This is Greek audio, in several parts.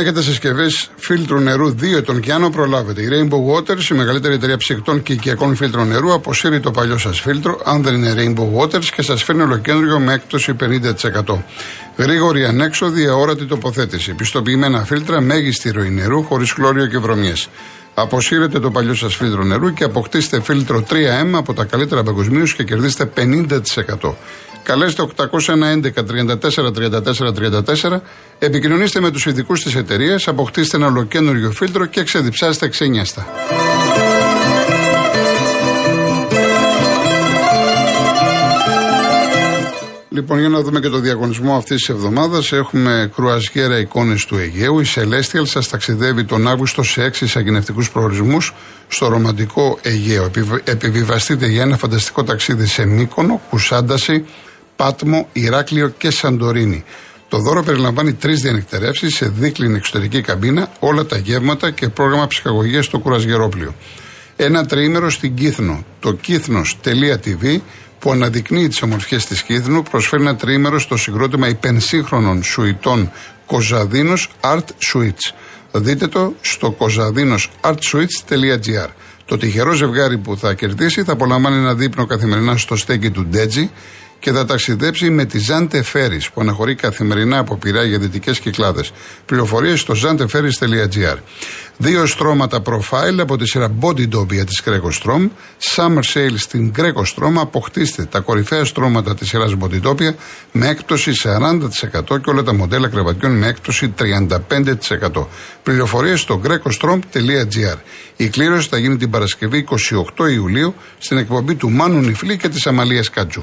Αν έχετε συσκευές φίλτρου νερού 2 ετών και άνω προλάβετε. Η Rainbow Waters, η μεγαλύτερη εταιρεία ψυκτών και οικιακών φίλτρων νερού, αποσύρει το παλιό σας φίλτρο, αν δεν είναι Rainbow Waters, και σας φέρνει ολοκέντριο με έκπτωση 50%. Γρήγορη ανέξοδη, αόρατη τοποθέτηση. Πιστοποιημένα φίλτρα, μέγιστη ροή νερού, χωρίς χλώριο και βρωμιές. Αποσύρετε το παλιό σας φίλτρο νερού και αποκτήστε φίλτρο 3M από τα καλύτερα παγκοσμίως και κερδίστε 50%. Καλέστε 811 34 34 34, επικοινωνήστε με τους ειδικούς της εταιρείας, αποκτήστε ένα ολοκένουργιο φίλτρο και ξεδιψάστε ξένιαστα. Λοιπόν, για να δούμε και το διαγωνισμό αυτής της εβδομάδας. Έχουμε κρουαζιέρα εικόνες του Αιγαίου. Η Celestial σας ταξιδεύει τον Αύγουστο σε έξι εισαγγενευτικού προορισμούς στο ρομαντικό Αιγαίο. Επιβιβαστείτε για ένα φανταστικό ταξίδι σε Μύκονο, Κουσάνταση, Πάτμο, Ηράκλειο και Σαντορίνη. Το δώρο περιλαμβάνει τρεις διανυκτερεύσεις σε δίκλινη εξωτερική καμπίνα, όλα τα γεύματα και πρόγραμμα ψυχαγωγίας στο κουρασγερόπλιο. Ένα τριήμερο στην Κύθνο, το κύθνο.tv που αναδεικνύει τις ομορφιές της Κύθνου, προσφέρει ένα τριήμερο στο συγκρότημα υπενσύγχρονων σουητών Κοζαδίνος Art Suites. Δείτε το στο κοζαδίνο.artsuites.gr. Το τυχερό ζευγάρι που θα κερδίσει θα απολαμβάνει ένα δείπνο καθημερινά στο στέκι του Ντέτζι και θα ταξιδέψει με τη Ζάντε Ferries που αναχωρεί καθημερινά από πειρά για δυτικές κυκλάδες. Πληροφορίες στο zanteferries.gr. Δύο στρώματα profile από τη σειρά Body Dobia τη Greco Strom. Summer Sale στην Greco Strom. Αποκτήστε τα κορυφαία στρώματα της σειράς Body Dobia με έκπτωση 40% και όλα τα μοντέλα κρεβατιών με έκπτωση 35%. Πληροφορίες στο grecostrom.gr. Η κλήρωση θα γίνει την Παρασκευή 28 Ιουλίου στην εκπομπή του Μάνου Νιφλή και της Αμαλίας Κατζού.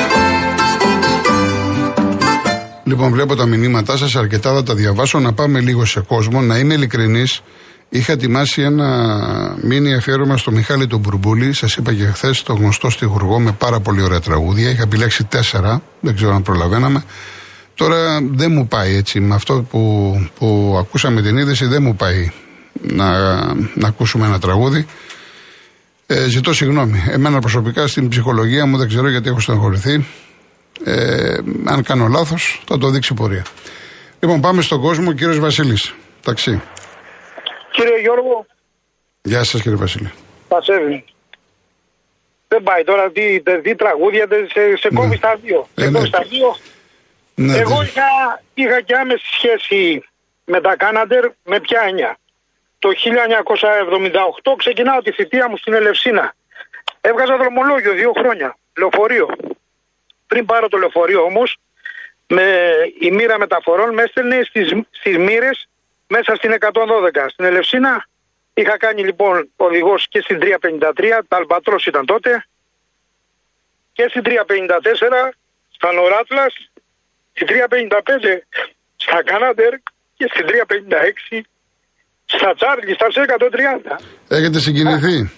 Λοιπόν, βλέπω τα μηνύματά σας, αρκετά θα τα διαβάσω. Να πάμε λίγο σε κόσμο. Να είμαι ειλικρινής, είχα ετοιμάσει ένα μήνυ αφιέρωμα στο Μιχάλη τον Μπουρμπούλη. Σας είπα και χθες το γνωστό στιγουργό με πάρα πολύ ωραία τραγούδια. Είχα επιλέξει τέσσερα, δεν ξέρω αν προλαβαίναμε. Τώρα δεν μου πάει έτσι. Με αυτό που, που ακούσαμε την είδηση, δεν μου πάει να, να ακούσουμε ένα τραγούδι. Ε, ζητώ συγγνώμη. Εμένα προσωπικά στην ψυχολογία μου δεν ξέρω γιατί έχω στεναχωρηθεί. Ε, αν κάνω λάθος, θα το δείξει η πορεία. Λοιπόν, πάμε στον κόσμο. Κύριος Βασίλης. Ταξί. Κύριε Γιώργο. Γεια σας, κύριε Βασίλη. Πασέβη. Δεν πάει τώρα, τι, τι τραγούδια, σε, σε ναι. κόβει στα δύο. Ε, σε ναι. στα δύο. Ναι, Εγώ είχα, είχα και άμεση σχέση με τα Κάναντερ με ποια έννοια. Το 1978 ξεκινάω τη θητεία μου στην Ελευσίνα. Έβγαζα δρομολόγιο δύο χρόνια, λεωφορείο. Πριν πάρω το λεωφορείο όμω, με η μοίρα μεταφορών με έστελνε στι στις μοίρε μέσα στην 112. Στην Ελευσίνα είχα κάνει λοιπόν οδηγό και στην 353, τα Αλμπατρό ήταν τότε, και στην 354 στα Νοράτλα, στην 355 στα Κάναντερ και στην 356 στα Τσάρλι, στα 130. Έχετε συγκινηθεί.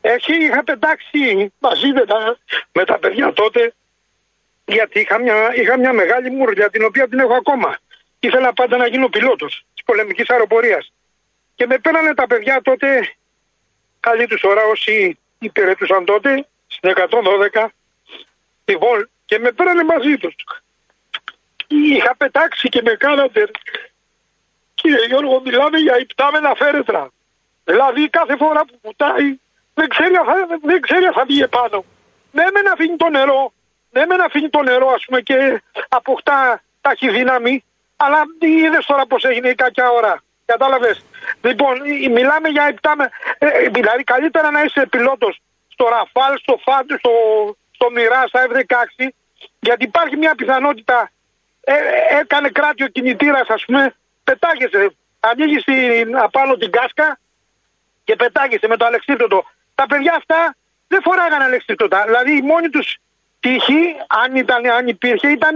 Έχει, είχα πετάξει μαζί με τα, με τα παιδιά τότε γιατί είχα μια, είχα μια μεγάλη μουρλια την οποία την έχω ακόμα. Ήθελα πάντα να γίνω πιλότος της πολεμικής αεροπορίας. Και με πέρανε τα παιδιά τότε, καλή τους ώρα όσοι υπηρετούσαν τότε, στην 112, λοιπόν, και με πέρανε μαζί τους. Είχα πετάξει και με κάνατε, κύριε Γιώργο, μιλάμε για υπτάμενα φέρετρα. Δηλαδή κάθε φορά που πουτάει, δεν ξέρει, δεν ξέρει αν θα βγει επάνω. Ναι, με να αφήνει το νερό, ναι, με να αφήνει το νερό, ας πούμε, και αποκτά ταχυδύναμη, αλλά είδες τώρα πώς έγινε η κακιά ώρα. Κατάλαβες; Λοιπόν, μιλάμε για επτά. Ε, δηλαδή, καλύτερα να είσαι πιλότος στο Ραφάλ, στο Φάντ, στο, στο Μοιράς, στα F-16, γιατί υπάρχει μια πιθανότητα. Ε, ε έκανε κράτιο κινητήρας, ας πούμε, πετάγεσαι. Ανοίγεις απάνω την κάσκα και πετάγεσαι με το αλεξίπτωτο. Τα παιδιά αυτά δεν φοράγανε αλεξίπτωτα. Δηλαδή, οι μόνοι τους τύχη, αν, ήταν, αν υπήρχε, ήταν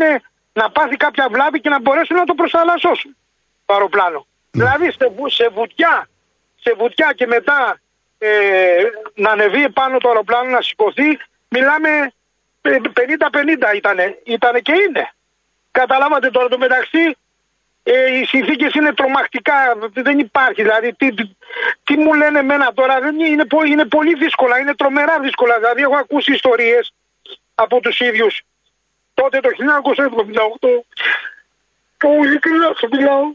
να πάθει κάποια βλάβη και να μπορέσουν να το προσαλλασσώσουν το αεροπλάνο. Δηλαδή σε, σε βουτιά, σε βουτιά και μετά ε, να ανεβεί πάνω το αεροπλάνο να σηκωθεί, μιλάμε 50-50 ήτανε, ήτανε και είναι. Καταλάβατε τώρα το μεταξύ, ε, οι συνθήκες είναι τρομακτικά, δεν υπάρχει. Δηλαδή, τι, τι, μου λένε εμένα τώρα, δεν είναι, είναι πολύ δύσκολα, είναι τρομερά δύσκολα. Δηλαδή, έχω ακούσει ιστορίες από τους ίδιους τότε το 1978 που ειλικρινά σου μιλάω.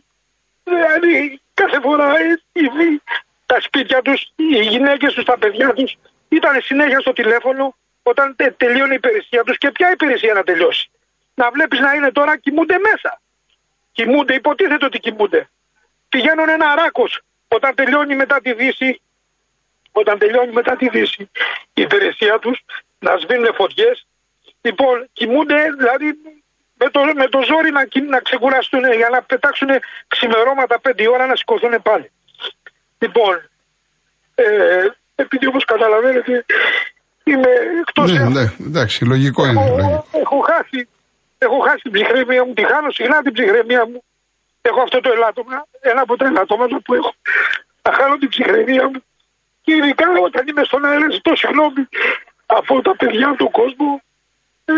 Δηλαδή, κάθε φορά ε, τα σπίτια τους, οι γυναίκες τους, τα παιδιά τους ήταν συνέχεια στο τηλέφωνο όταν τε, τελείωνε η υπηρεσία τους και ποια υπηρεσία να τελειώσει. Να βλέπεις να είναι τώρα κοιμούνται μέσα. Κοιμούνται, υποτίθεται ότι κοιμούνται. Πηγαίνουν ένα ράκος όταν τελειώνει μετά τη δύση. Όταν τελειώνει μετά τη δύση η υπηρεσία τους να σβήνουν φωτιές. Λοιπόν, κοιμούνται, δηλαδή με το, με το ζόρι να, να ξεκουραστούν για να πετάξουν ξημερώματα πέντε ώρα να σηκωθούν πάλι. Λοιπόν, ε, επειδή όπως καταλαβαίνετε είμαι εκτός... Ναι, ναι, εντάξει, λογικό είναι. Έχω, λογικό. έχω, χάσει, έχω χάσει την ψυχραιμία μου, τη χάνω συχνά την ψυχραιμία μου. Έχω αυτό το ελάττωμα, ένα από τα ελάττωματα που έχω. Να χάνω την ψυχραιμία μου. Και ειδικά όταν είμαι στον αέρα, ζητώ συγγνώμη από τα παιδιά του κόσμου. Ε,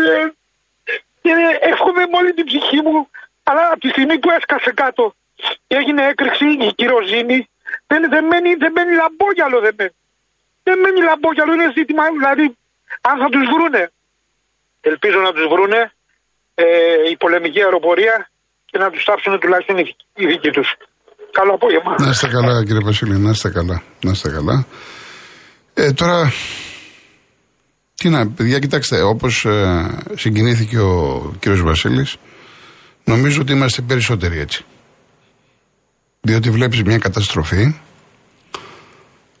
και εύχομαι με όλη την ψυχή μου, αλλά από τη στιγμή που έσκασε κάτω και έγινε έκρηξη η κυροζήνη, δεν, δεν, μένει, δεν μένει λαμπόγιαλο, δεν μένει. Δεν μένει λαμπόγιαλο, είναι ζήτημα, δηλαδή, αν θα τους βρούνε. Ελπίζω να τους βρούνε ε, η πολεμική αεροπορία και να τους τάψουν τουλάχιστον οι δικοί τους. Καλό απόγευμα. Να είστε καλά κύριε Βασίλη, να είστε καλά. Να είστε καλά. Ε, τώρα τι να, παιδιά, κοιτάξτε, όπως ε, συγκινήθηκε ο κύριος Βασίλης, νομίζω ότι είμαστε περισσότεροι έτσι. Διότι βλέπεις μια καταστροφή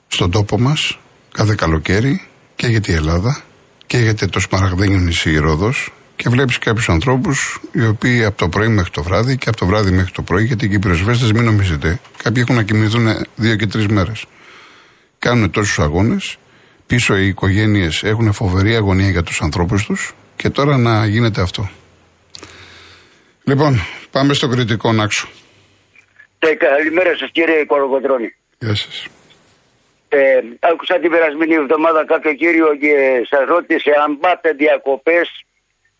στον τόπο μας κάθε καλοκαίρι και για η Ελλάδα και για το Σπαραγδένιο νησί η Ρόδος και βλέπεις κάποιους ανθρώπους οι οποίοι από το πρωί μέχρι το βράδυ και από το βράδυ μέχρι το πρωί, γιατί οι Κυπροσβέστε μην νομίζετε, κάποιοι έχουν να κοιμηθούν δύο και τρεις μέρες. Κάνουν τόσους αγώνες πίσω οι οικογένειες έχουν φοβερή αγωνία για τους ανθρώπους τους και τώρα να γίνεται αυτό. Λοιπόν, πάμε στο κριτικό Νάξο. Ε, καλημέρα σας κύριε Κολοκοτρώνη. Γεια σας. Ε, άκουσα την περασμένη εβδομάδα κάποιο κύριο και σας ρώτησε αν πάτε διακοπές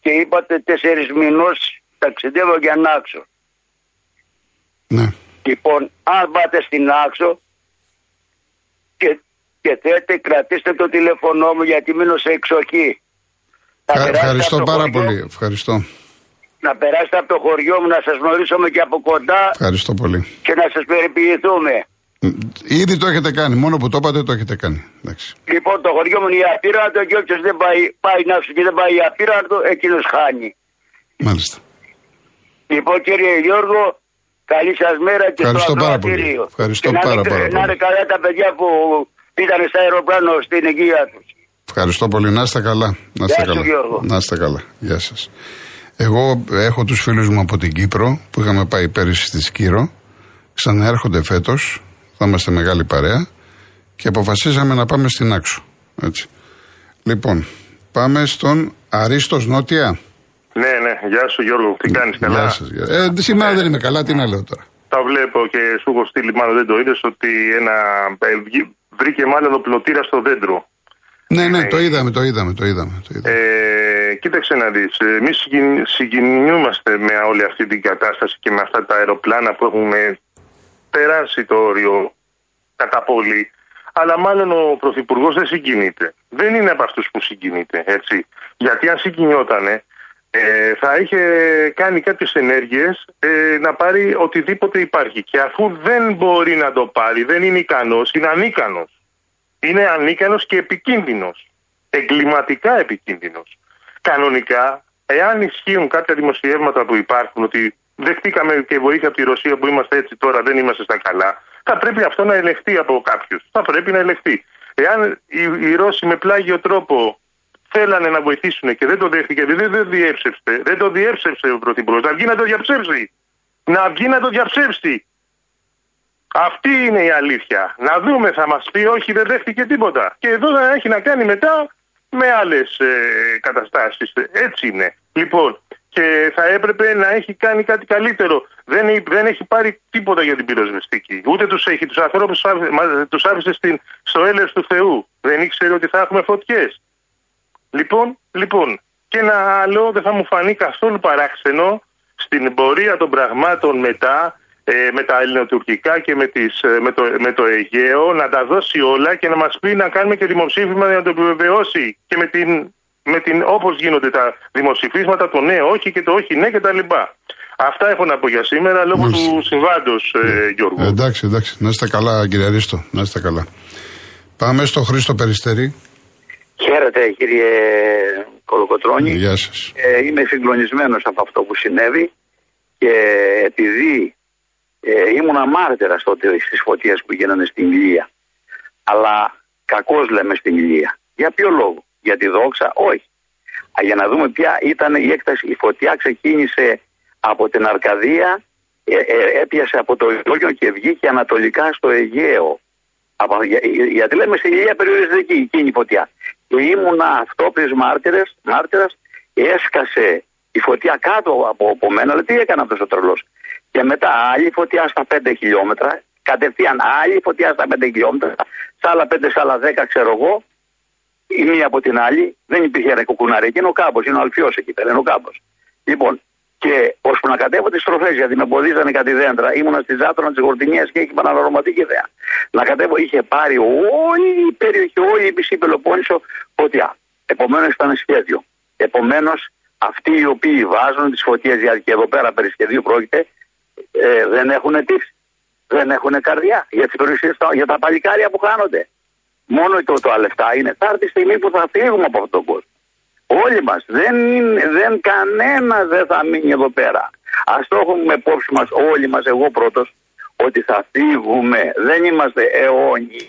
και είπατε τέσσερις μηνός ταξιδεύω για Νάξο. Ναι. Λοιπόν, αν πάτε στην Άξο και και θέτε κρατήστε το τηλέφωνό μου γιατί μείνω σε εξοχή. ευχαριστώ πάρα πολύ. Ευχαριστώ. Να περάσετε από το χωριό μου, να σας γνωρίσουμε και από κοντά. Ευχαριστώ πολύ. Και να σας περιποιηθούμε. Ήδη το έχετε κάνει, μόνο που το είπατε το έχετε κάνει. Εντάξει. Λοιπόν, το χωριό μου είναι η απείραντο και όποιος δεν πάει, πάει να και δεν πάει η απείραντο, εκείνος χάνει. Μάλιστα. Λοιπόν, κύριε Γιώργο, καλή σας μέρα και Ευχαριστώ στο πάρα πολύ. Ευχαριστώ και πάρα, πάρα πολύ. Να είναι καλά τα παιδιά που ήταν στα αεροπλάνο στην υγεία τους. Ευχαριστώ πολύ. Να είστε καλά. Να είστε καλά. να είστε καλά. Γεια σας. Εγώ έχω τους φίλους μου από την Κύπρο που είχαμε πάει πέρυσι στη Σκύρο. Ξαναέρχονται φέτος. Θα είμαστε μεγάλη παρέα. Και αποφασίσαμε να πάμε στην Άξο. Έτσι. Λοιπόν, πάμε στον Αρίστος Νότια. Ναι, ναι. Γεια σου Γιώργο. Τι κάνεις καλά; Γεια σας. Ε, σήμερα δεν είμαι καλά. Τι να λέω τώρα. Τα βλέπω και σου έχω στείλει, μάλλον δεν το είδες, ότι ένα ε, βρήκε μάλλον πλωτήρα στο δέντρο. Ναι, ναι, το είδαμε, το είδαμε, το είδαμε. Το είδαμε. Ε, κοίταξε να δεις, εμείς συγκινούμαστε με όλη αυτή την κατάσταση και με αυτά τα αεροπλάνα που έχουν περάσει το όριο κατά πολύ. Αλλά μάλλον ο Πρωθυπουργός δεν συγκινείται. Δεν είναι από αυτούς που συγκινείται, έτσι. Γιατί αν συγκινιότανε, ε, θα είχε κάνει κάποιες ενέργειες ε, να πάρει οτιδήποτε υπάρχει. Και αφού δεν μπορεί να το πάρει, δεν είναι ικανός, είναι ανίκανος. Είναι ανίκανος και επικίνδυνος. Εγκληματικά επικίνδυνος. Κανονικά, εάν ισχύουν κάποια δημοσιεύματα που υπάρχουν ότι δεχτήκαμε και βοήθεια από τη Ρωσία που είμαστε έτσι τώρα, δεν είμαστε στα καλά, θα πρέπει αυτό να ελεγχθεί από κάποιους. Θα πρέπει να ελεγχθεί. Εάν οι, οι Ρώσοι με πλάγιο τρόπο θέλανε να βοηθήσουν και δεν το δέχτηκε, δεν το διέψευσε. Δεν το διέψευσε ο Πρωθυπουργός. Να βγει να το διαψεύσει. Να βγει να το διαψεύσει. Αυτή είναι η αλήθεια. Να δούμε, θα μας πει, όχι, δεν δέχτηκε τίποτα. Και εδώ θα έχει να κάνει μετά με άλλες ε, καταστάσεις. Έτσι είναι. Λοιπόν, και θα έπρεπε να έχει κάνει κάτι καλύτερο. Δεν, δεν έχει πάρει τίποτα για την πυροσβεστική. Ούτε τους έχει. Τους ανθρώπου τους άφησε στην, στο έλεος του Θεού. Δεν ήξερε ότι θα έχουμε φωτιές. Λοιπόν, λοιπόν, και ένα άλλο δεν θα μου φανεί καθόλου παράξενο στην πορεία των πραγμάτων μετά ε, με τα ελληνοτουρκικά και με, τις, ε, με, το, με το Αιγαίο να τα δώσει όλα και να μας πει να κάνουμε και δημοψήφισμα για να το επιβεβαιώσει και με την με την, όπως γίνονται τα δημοψηφίσματα, το ναι, όχι και το όχι, ναι και τα λοιπά. Αυτά έχω να πω για σήμερα λόγω του συμβάντος, ε, ναι. Γιώργο. εντάξει, εντάξει. Να είστε καλά, κύριε Αρίστο. Να είστε καλά. Πάμε στο Χρήστο Περιστερή. Χαίρετε, κύριε Κολοκοτρώνη. Γεια σας. Ε, είμαι συγκλονισμένος από αυτό που συνέβη και επειδή ε, ήμουν αμάρτερα τότε στις φωτιές που γίνανε στην Ηλία. Αλλά κακώς λέμε στην Ηλία. Για ποιο λόγο; Για τη δόξα, όχι. Α, για να δούμε ποια ήταν η έκταση. Η φωτιά ξεκίνησε από την Αρκαδία, ε, ε, έπιασε από το Ιόγιο και βγήκε ανατολικά στο Αιγαίο. Από, για, γιατί λέμε στην ηλία περιοριστική εκείνη η φωτιά. Και ήμουνα αυτόπλης μάρτυρες, μάρτυρας, έσκασε η φωτιά κάτω από, από μένα, αλλά τι έκανε αυτός ο τρελός. Και μετά άλλη φωτιά στα 5 χιλιόμετρα, κατευθείαν άλλη φωτιά στα 5 χιλιόμετρα, στα άλλα 5, στα άλλα 10 ξέρω εγώ, η μία από την άλλη, δεν υπήρχε ένα κουκουνάρι. Εκεί είναι ο κάμπος, είναι ο αλφιός εκεί πέρα, είναι ο κάμπος. Λοιπόν, και ώσπου να κατέβω τις στροφές, γιατί με εμποδίζανε κάτι δέντρα, ήμουνα στη Ζάτρονα της Γορτινίας και είχε παναρωματική ιδέα. Να κατέβω, είχε πάρει όλη η περιοχή, όλη η μισή Πελοπόννησο φωτιά. Επομένως ήταν σχέδιο. Επομένως, αυτοί οι οποίοι βάζουν τις φωτιές, γιατί και εδώ πέρα περί σχεδίου πρόκειται, ε, δεν έχουν τύψη. Δεν έχουν καρδιά για, τις για τα παλικάρια που χάνονται. Μόνο το, το αλεφτά είναι. Θα έρθει η στιγμή που θα φύγουμε από αυτόν τον κόσμο. Όλοι μας. Δεν, δεν κανένα δεν θα μείνει εδώ πέρα. Α το έχουμε υπόψη μας όλοι μας, εγώ πρώτος, ότι θα φύγουμε. Δεν είμαστε αιώνιοι.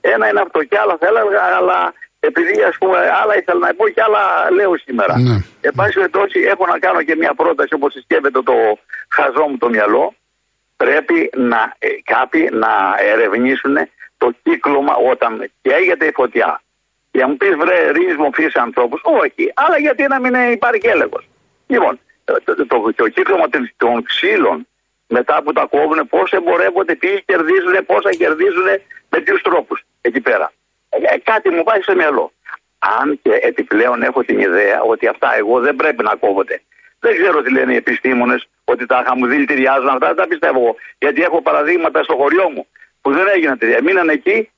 Ένα είναι αυτό και άλλα θα έλεγα, αλλά επειδή ας πούμε άλλα ήθελα να πω και άλλα λέω σήμερα. Ναι. Εν πάση περιπτώσει, έχω να κάνω και μια πρόταση όπως συσκεύεται το χαζό μου το μυαλό. Πρέπει να, ε, κάποιοι να ερευνήσουν το κύκλωμα όταν καίγεται η φωτιά. Για μου πεις βρε ρίζεις μορφή ανθρώπους. Όχι, αλλά γιατί να μην υπάρχει έλεγχος. Λοιπόν, το, το, το, το κύκλωμα των ξύλων μετά που τα κόβουν, πώς εμπορεύονται, τι κερδίζουν, πόσα κερδίζουν, με ποιους τρόπους εκεί πέρα. Ε, κάτι μου πάει στο μυαλό. Αν και επιπλέον έχω την ιδέα ότι αυτά εγώ δεν πρέπει να κόβονται. Δεν ξέρω τι λένε οι επιστήμονες, ότι τα μου δηλητηριάζουν αυτά, δεν τα πιστεύω. Γιατί έχω παραδείγματα στο χωριό μου που δεν έγιναν τέτοια. Μείναν εκεί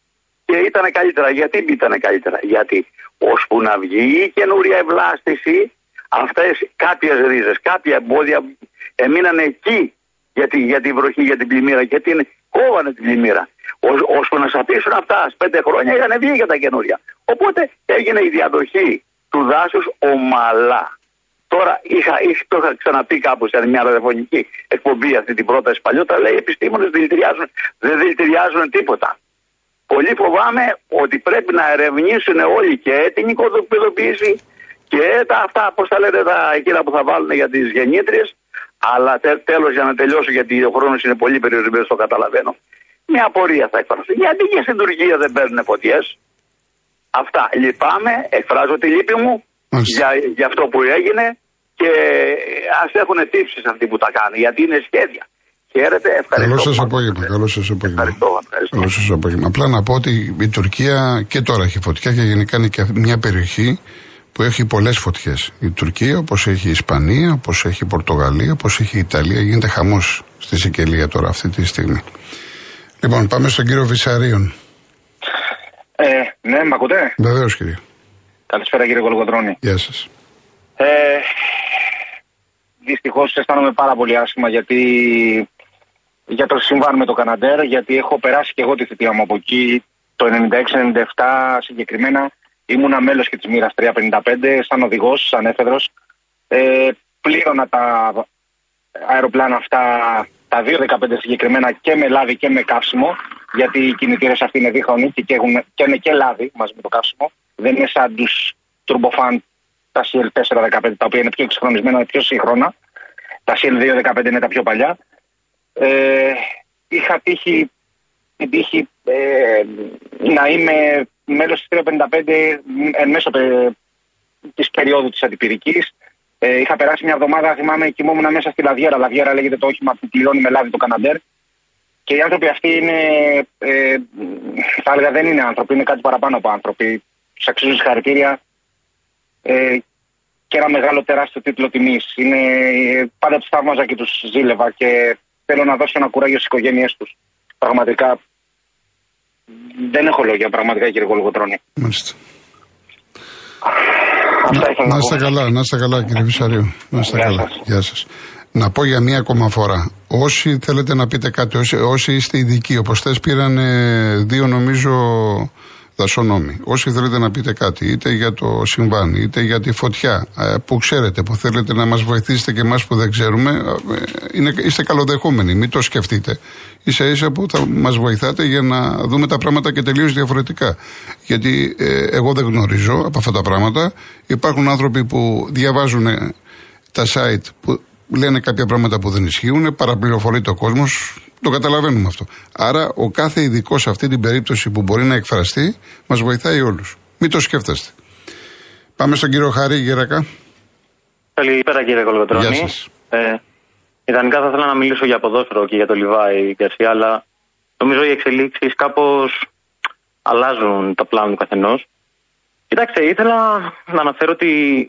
και ήταν καλύτερα. Γιατί ήταν καλύτερα; Γιατί ώσπου να βγει η καινούρια ευλάστηση, αυτές κάποιες ρίζες, κάποια εμπόδια έμειναν εκεί για τη, για τη βροχή, για την πλημμύρα και την κόβανε την πλημμύρα. ώσπου να σαπίσουν αυτά, πέντε χρόνια είχαν βγει για τα καινούρια. Οπότε έγινε η διαδοχή του δάσους ομαλά. Τώρα είχα, είχα, το είχα ξαναπεί κάπου σε μια ραδιοφωνική εκπομπή αυτή την πρόταση παλιότερα. Λέει οι επιστήμονες δηλητηριάζουν, δεν δηλητηριάζουν τίποτα. Πολύ φοβάμαι ότι πρέπει να ερευνήσουν όλοι και την οικοδοπηδοποίηση και τα αυτά, πώς τα λέτε, τα εκείνα που θα βάλουν για τις γεννήτριες. Αλλά τε, τέλος για να τελειώσω, γιατί ο χρόνος είναι πολύ περιορισμένος, το καταλαβαίνω. Μια απορία θα εκφράσω. Γιατί και στην Τουρκία δεν παίρνουν φωτιές. Αυτά. Λυπάμαι, εκφράζω τη λύπη μου για, για αυτό που έγινε και ας έχουν τύψεις αυτοί που τα κάνουν, γιατί είναι σχέδια. Χαίρετε, ευχαριστώ. Καλό σας απόγευμα. Καλό σας απόγευμα. Ευχαριστώ, ευχαριστώ. Καλό σας απόγευμα. Απλά να πω ότι η Τουρκία και τώρα έχει φωτιά και γενικά είναι και μια περιοχή που έχει πολλές φωτιές. Η Τουρκία, όπως έχει η Ισπανία, όπως έχει η Πορτογαλία, όπως έχει η Ιταλία, γίνεται χαμός στη Σικελία τώρα αυτή τη στιγμή. Λοιπόν, πάμε στον κύριο Βυσαρίων. Ε, ναι, με ακούτε; Βεβαίως, κύριε. Καλησπέρα, κύριε Κολοκοτρόνη. Γεια σας. Ε, Δυστυχώς αισθάνομαι πάρα πολύ άσχημα γιατί για το συμβάν με το Καναντέρ, γιατί έχω περάσει και εγώ τη θητεία μου από εκεί το 96-97 συγκεκριμένα. Ήμουνα μέλος και της μοίρας 355, σαν οδηγός, σαν έφεδρος. Ε, πλήρωνα τα αεροπλάνα αυτά, τα 215 συγκεκριμένα και με λάδι και με καύσιμο, γιατί οι κινητήρες αυτοί είναι δίχρονοι και, έχουν, και είναι και λάδι μαζί με το καύσιμο. Δεν είναι σαν τους τουρμποφάν τα CL415 τα οποία είναι πιο εξυγχρονισμένα, πιο σύγχρονα. Τα CL215 είναι τα πιο παλιά. Ε, είχα τύχει, την τύχη ε, να είμαι μέλος της 355 εν μέσω της περίοδου της αντιπυρικής. Ε, είχα περάσει μια εβδομάδα, θυμάμαι, κοιμόμουν μέσα στη Λαδιέρα. Λαδιέρα λέγεται το όχημα που πληρώνει με λάδι το Καναντέρ. Και οι άνθρωποι αυτοί είναι, ε, θα έλεγα δεν είναι άνθρωποι, είναι κάτι παραπάνω από άνθρωποι. Τους αξίζουν συγχαρητήρια ε, και ένα μεγάλο τεράστιο τίτλο τιμής. Είναι ε, πάντα τους θαύμαζα και τους ζήλευα και θέλω να δώσω ένα κουράγιο στις οικογένειές τους. Πραγματικά δεν έχω λόγια, πραγματικά κύριε Κολοκοτρόνη. Μάλιστα. Αυτά ήθελα Να να είστε πω. καλά, να είστε καλά κύριε Βυσαρίου. Να είστε Γεια καλά. σας. Γεια σας. Να πω για μία ακόμα φορά. Όσοι θέλετε να πείτε κάτι, όσοι, όσοι είστε ειδικοί, όπως θες πήραν ε, δύο νομίζω δασονόμοι. Όσοι θέλετε να πείτε κάτι, είτε για το συμβάν, είτε για τη φωτιά, ε, που ξέρετε, που θέλετε να μας βοηθήσετε και εμάς που δεν ξέρουμε, ε, είναι, είστε καλοδεχόμενοι. Μην το σκεφτείτε. σα ίσα που θα μας βοηθάτε για να δούμε τα πράγματα και τελείως διαφορετικά. Γιατί ε, εγώ δεν γνωρίζω από αυτά τα πράγματα. Υπάρχουν άνθρωποι που διαβάζουν ε, τα site που λένε κάποια πράγματα που δεν ισχύουν, παραπληροφορείται ο κόσμος. Το καταλαβαίνουμε αυτό. Άρα, ο κάθε ειδικός σε αυτή την περίπτωση που μπορεί να εκφραστεί, μας βοηθάει όλους. Μην το σκέφτεστε. Πάμε στον κύριο Χάρη Γερακά. Καλησπέρα κύριε Κολοκοτρώνη. Γεια σας. Ε, ιδανικά θα ήθελα να μιλήσω για ποδόσφαιρο και για το Λιβάη Γκαρσία, αλλά νομίζω οι εξελίξεις κάπως αλλάζουν τα πλάνα του καθενός. Κοιτάξτε, ήθελα να αναφέρω ότι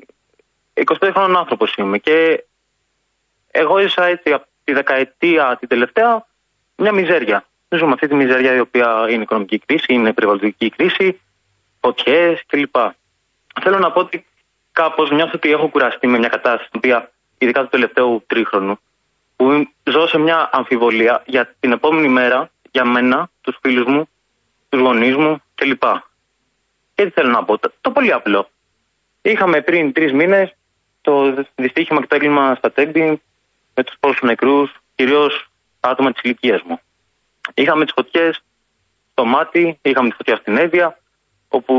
25 χρόνων άνθρωπος είμαι και εγώ ζήσα έτσι από τη δεκαετία την τελευταία μια μιζέρια. Ζούμε αυτή τη μιζέρια η οποία είναι οικονομική κρίση, είναι περιβαλλοντική κρίση, φωτιές κλπ. Θέλω να πω ότι κάπως νιώθω ότι έχω κουραστεί με μια κατάσταση, την οποία ειδικά του τελευταίου τρίχρονου, που ζω σε μια αμφιβολία για την επόμενη μέρα, για μένα, τους φίλους μου, τους γονείς μου κλπ. Και τι θέλω να πω, το, το πολύ απλό. Είχαμε πριν τρεις μήνες το δυστύχημα και το έγκλημα στα Τέμπη με τους πόσου νεκρούς, κυρίως άτομα της ηλικίας μου. Είχαμε τις φωτιές στο μάτι, είχαμε τη φωτιά στην Εύβοια, όπου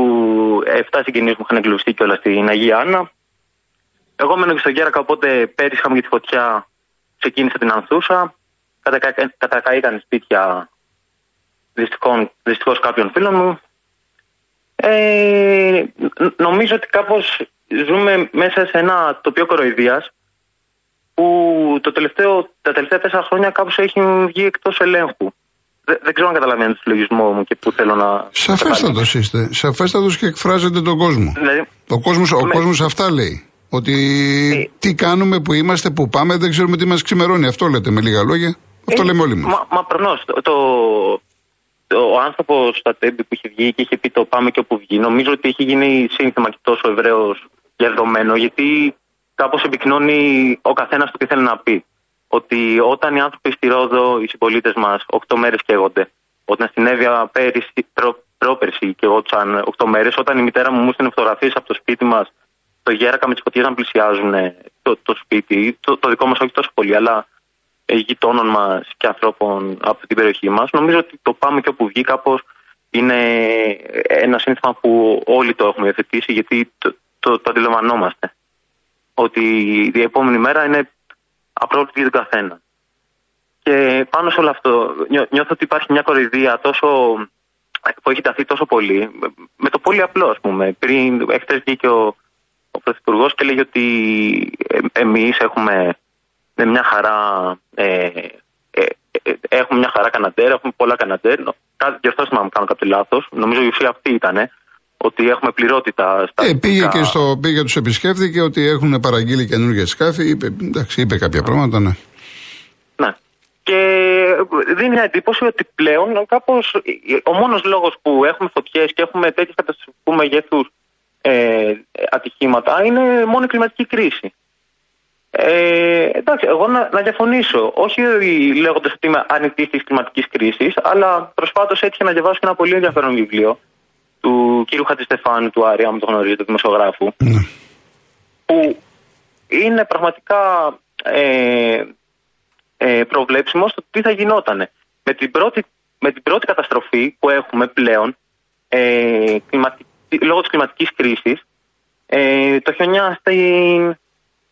7 συγγενείς μου είχαν εγκλωβιστεί κιόλας στην Αγία Άννα. Εγώ μένω και στο Γέρακα, οπότε πέρυσι είχαμε και τη φωτιά, ξεκίνησε την Ανθούσα. Κατακα- Κατακαήκαν σπίτια δυστυχώς κάποιων φίλων μου. Ε, ν- νομίζω ότι κάπως ζούμε μέσα σε ένα τοπίο κοροϊδίας που το τελευταίο, τα τελευταία τέσσερα χρόνια κάπως έχει βγει εκτός ελέγχου. Δεν, δεν ξέρω αν καταλαβαίνετε το συλλογισμό μου και πού θέλω να... Σαφέστατος είστε. Σαφέστατος και εκφράζετε τον κόσμο. Δηλαδή, Ο κόσμος, ο Με- κόσμος αυτά λέει. Ότι Ε. τι κάνουμε, που είμαστε, που πάμε, δεν ξέρουμε τι μας ξημερώνει. Αυτό λέτε με λίγα λόγια. Αυτό Ε, λέμε όλοι μας. Μα, μα προφανώς, το, το, ο άνθρωπος στα τέμπη που είχε βγει και είχε πει το πάμε και όπου βγει, νομίζω ότι έχει γίνει σύνθημα και τόσο ευρέω διαδεδομένο, γιατί κάπως επικοινώνει ο καθένας το τι θέλει να πει. Ότι όταν οι άνθρωποι στη Ρόδο, οι συμπολίτες μας, 8 μέρες καίγονται. Όταν στην Εύβοια πέρυσι, προ, πρόπερσι καίγονταν 8 μέρες, όταν η μητέρα μου μου έστειλε φωτογραφίες από το σπίτι μας, το γέρακα με τις φωτιές να πλησιάζουν ε, το, το σπίτι, το, το δικό μας όχι τόσο πολύ, αλλά ε, γειτόνων μας και ανθρώπων από την περιοχή μας. Νομίζω ότι το πάμε και όπου βγει κάπως είναι ένα σύνθημα που όλοι το έχουμε υιοθετήσει γιατί το, το, το αντιλαμβανόμαστε. Ότι η επόμενη μέρα είναι απρόβλητη για τον καθένα. Και πάνω σε όλο αυτό νιώ- νιώθω ότι υπάρχει μια κοροϊδία τόσο, που έχει ταθεί τόσο πολύ, με το πολύ απλό ας πούμε. Πριν, εχθές βγήκε ο, ο Πρωθυπουργός και λέγει ότι ε, εμείς έχουμε με μια χαρά ε, ε, ε, έχουμε μια χαρά καναντέρ, έχουμε πολλά καναντέρ. Νο- Κάτι διορθώστε με αν κάνω κάποιο λάθος. Νομίζω η ουσία αυτή ήταν ότι έχουμε πληρότητα στα Ε, πήγε αστικά- και στο, πήγε τους επισκέφθηκε ότι έχουν παραγγείλει καινούργια σκάφη. Είπε, εντάξει, είπε κάποια πράγματα, ναι. Ναι. Και δίνει μια εντύπωση ότι πλέον κάπως ο μόνος λόγος που έχουμε φωτιές και έχουμε τέτοιες καταστροφικού μεγέθους ε, ατυχήματα είναι μόνο η κλιματική κρίση. Ε, εντάξει, εγώ να, να διαφωνήσω. Όχι λέγοντας ότι είμαι αρνητή της κλιματικής κρίσης, αλλά προσφάτω έτυχε να διαβάσω και ένα πολύ ενδιαφέρον βιβλίο του κύριου Χατζηστεφάνου του Άρη, αν το γνωρίζετε, του δημοσιογράφου, ναι. που είναι πραγματικά ε, ε, προβλέψιμος στο τι θα γινότανε. Με την πρώτη, με την πρώτη καταστροφή που έχουμε πλέον, ε, κλιματι- λόγω της κλιματικής κρίσης, ε, το χιονιά στην,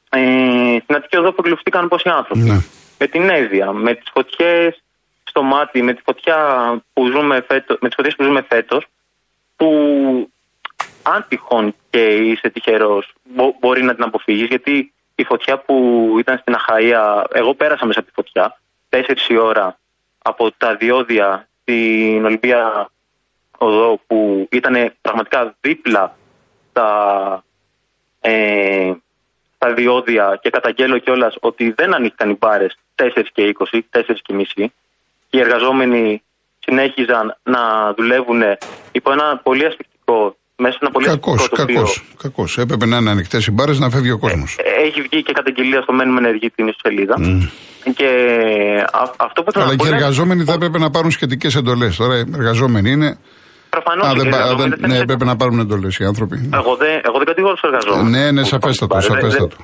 ε, στην Αττική Οδό που εγκλωβιστήκαν πόσοι άνθρωποι. ναι. Με την Εύβοια, με τις φωτιές στο μάτι, με, τη φωτιά που ζούμε φέτος, με τις φωτιές που ζούμε φέτος, που αν τυχόν και είσαι τυχερός μπο- μπορεί να την αποφύγεις γιατί η φωτιά που ήταν στην Αχαία, εγώ πέρασα μέσα από τη φωτιά, 4 η ώρα από τα διόδια στην Ολυμπία Οδό που ήταν πραγματικά δίπλα στα, ε, στα διόδια και καταγγέλω κιόλας ότι δεν ανοίχταν οι μπάρες 4 και 20, 4 και μισή. Και οι εργαζόμενοι συνέχιζαν να δουλεύουν υπό ένα πολύ ασφικτικό μέσα σε ένα πολύ Κακός, κακός, κακός. Έπρεπε να είναι ανοιχτές οι μπάρες να φεύγει ο κόσμος. Ε, έχει βγει και καταγγελία στο μένουμε ενεργή την ιστοσελίδα. Mm. Και α, αυτό που Αλλά και οι εργαζόμενοι θα έπρεπε να πάρουν σχετικές εντολές. Τώρα οι εργαζόμενοι είναι. Προφανώς. Ναι, έπρεπε να πάρουν εντολές οι άνθρωποι. Εγώ δεν, εγώ δεν κατηγορώ τους εργαζόμενους. Ναι, ναι, σαφέστατο. σαφέστατο.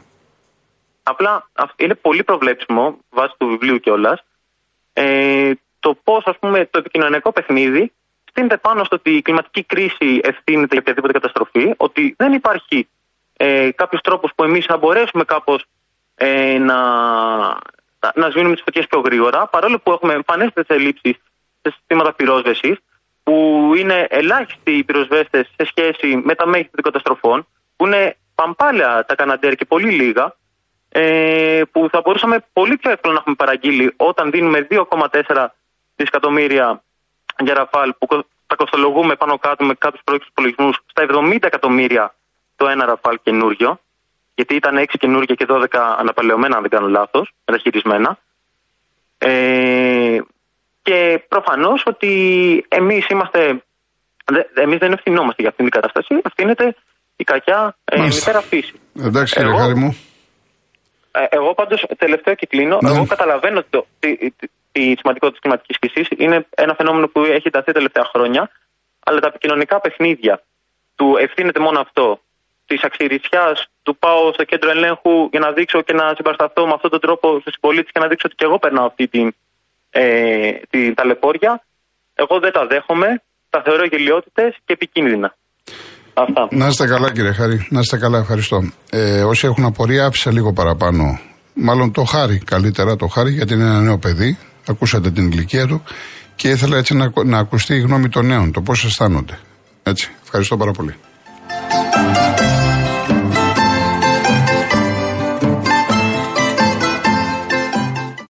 Απλά είναι πολύ προβλέψιμο βάσει του βιβλίου κιόλας ε, το πώς το επικοινωνιακό παιχνίδι στείνεται πάνω στο ότι η κλιματική κρίση ευθύνεται για οποιαδήποτε καταστροφή, ότι δεν υπάρχει ε, κάποιος τρόπος που εμείς θα μπορέσουμε κάπως ε, να, να σβήνουμε τις φωτιές πιο γρήγορα, παρόλο που έχουμε εμφανέστερε ελλείψεις σε συστήματα πυρόσβεσης, που είναι ελάχιστοι οι πυροσβέστες σε σχέση με τα μέγιστα των καταστροφών, που είναι παμπάλαια τα καναντέρ και πολύ λίγα, ε, που θα μπορούσαμε πολύ πιο εύκολα να έχουμε παραγγείλει όταν δίνουμε 2,4 δισεκατομμύρια για Ραφάλ που τα κοστολογούμε πάνω κάτω με κάποιους πρώτους υπολογισμούς στα 70 εκατομμύρια το ένα Ραφάλ καινούριο. Γιατί ήταν 6 καινούργια και 12 αναπαλαιωμένα, αν δεν κάνω λάθος, μεταχειρισμένα. Ε, και προφανώς ότι εμείς είμαστε. Εμείς δεν ευθυνόμαστε για αυτήν την κατάσταση. Ευθύνεται η κακιά ε, μητέρα φύση. Εντάξει, κύριε Χάρη μου. Ε, εγώ πάντως, τελευταίο και κλείνω. Ναι. Εγώ καταλαβαίνω το, η σημαντικότητα της κλιματικής κρίση είναι ένα φαινόμενο που έχει ενταθεί τα τελευταία χρόνια. Αλλά τα επικοινωνικά παιχνίδια του ευθύνεται μόνο αυτό. Της αξιρισιά του πάω στο κέντρο ελέγχου για να δείξω και να συμπαρασταθώ με αυτόν τον τρόπο στου συμπολίτε και να δείξω ότι και εγώ περνάω αυτή την, ε, την ταλαιπώρια. Εγώ δεν τα δέχομαι. Τα θεωρώ γελιότητες και επικίνδυνα. Αυτά. Να είστε καλά, κύριε Χάρη. Να είστε καλά, ευχαριστώ. Ε, όσοι έχουν απορία, άφησα λίγο παραπάνω. Μάλλον το χάρη, καλύτερα το χάρη, γιατί είναι ένα νέο παιδί ακούσατε την ηλικία του και ήθελα έτσι να, να ακουστεί η γνώμη των νέων, το πώς αισθάνονται. Έτσι, ευχαριστώ πάρα πολύ.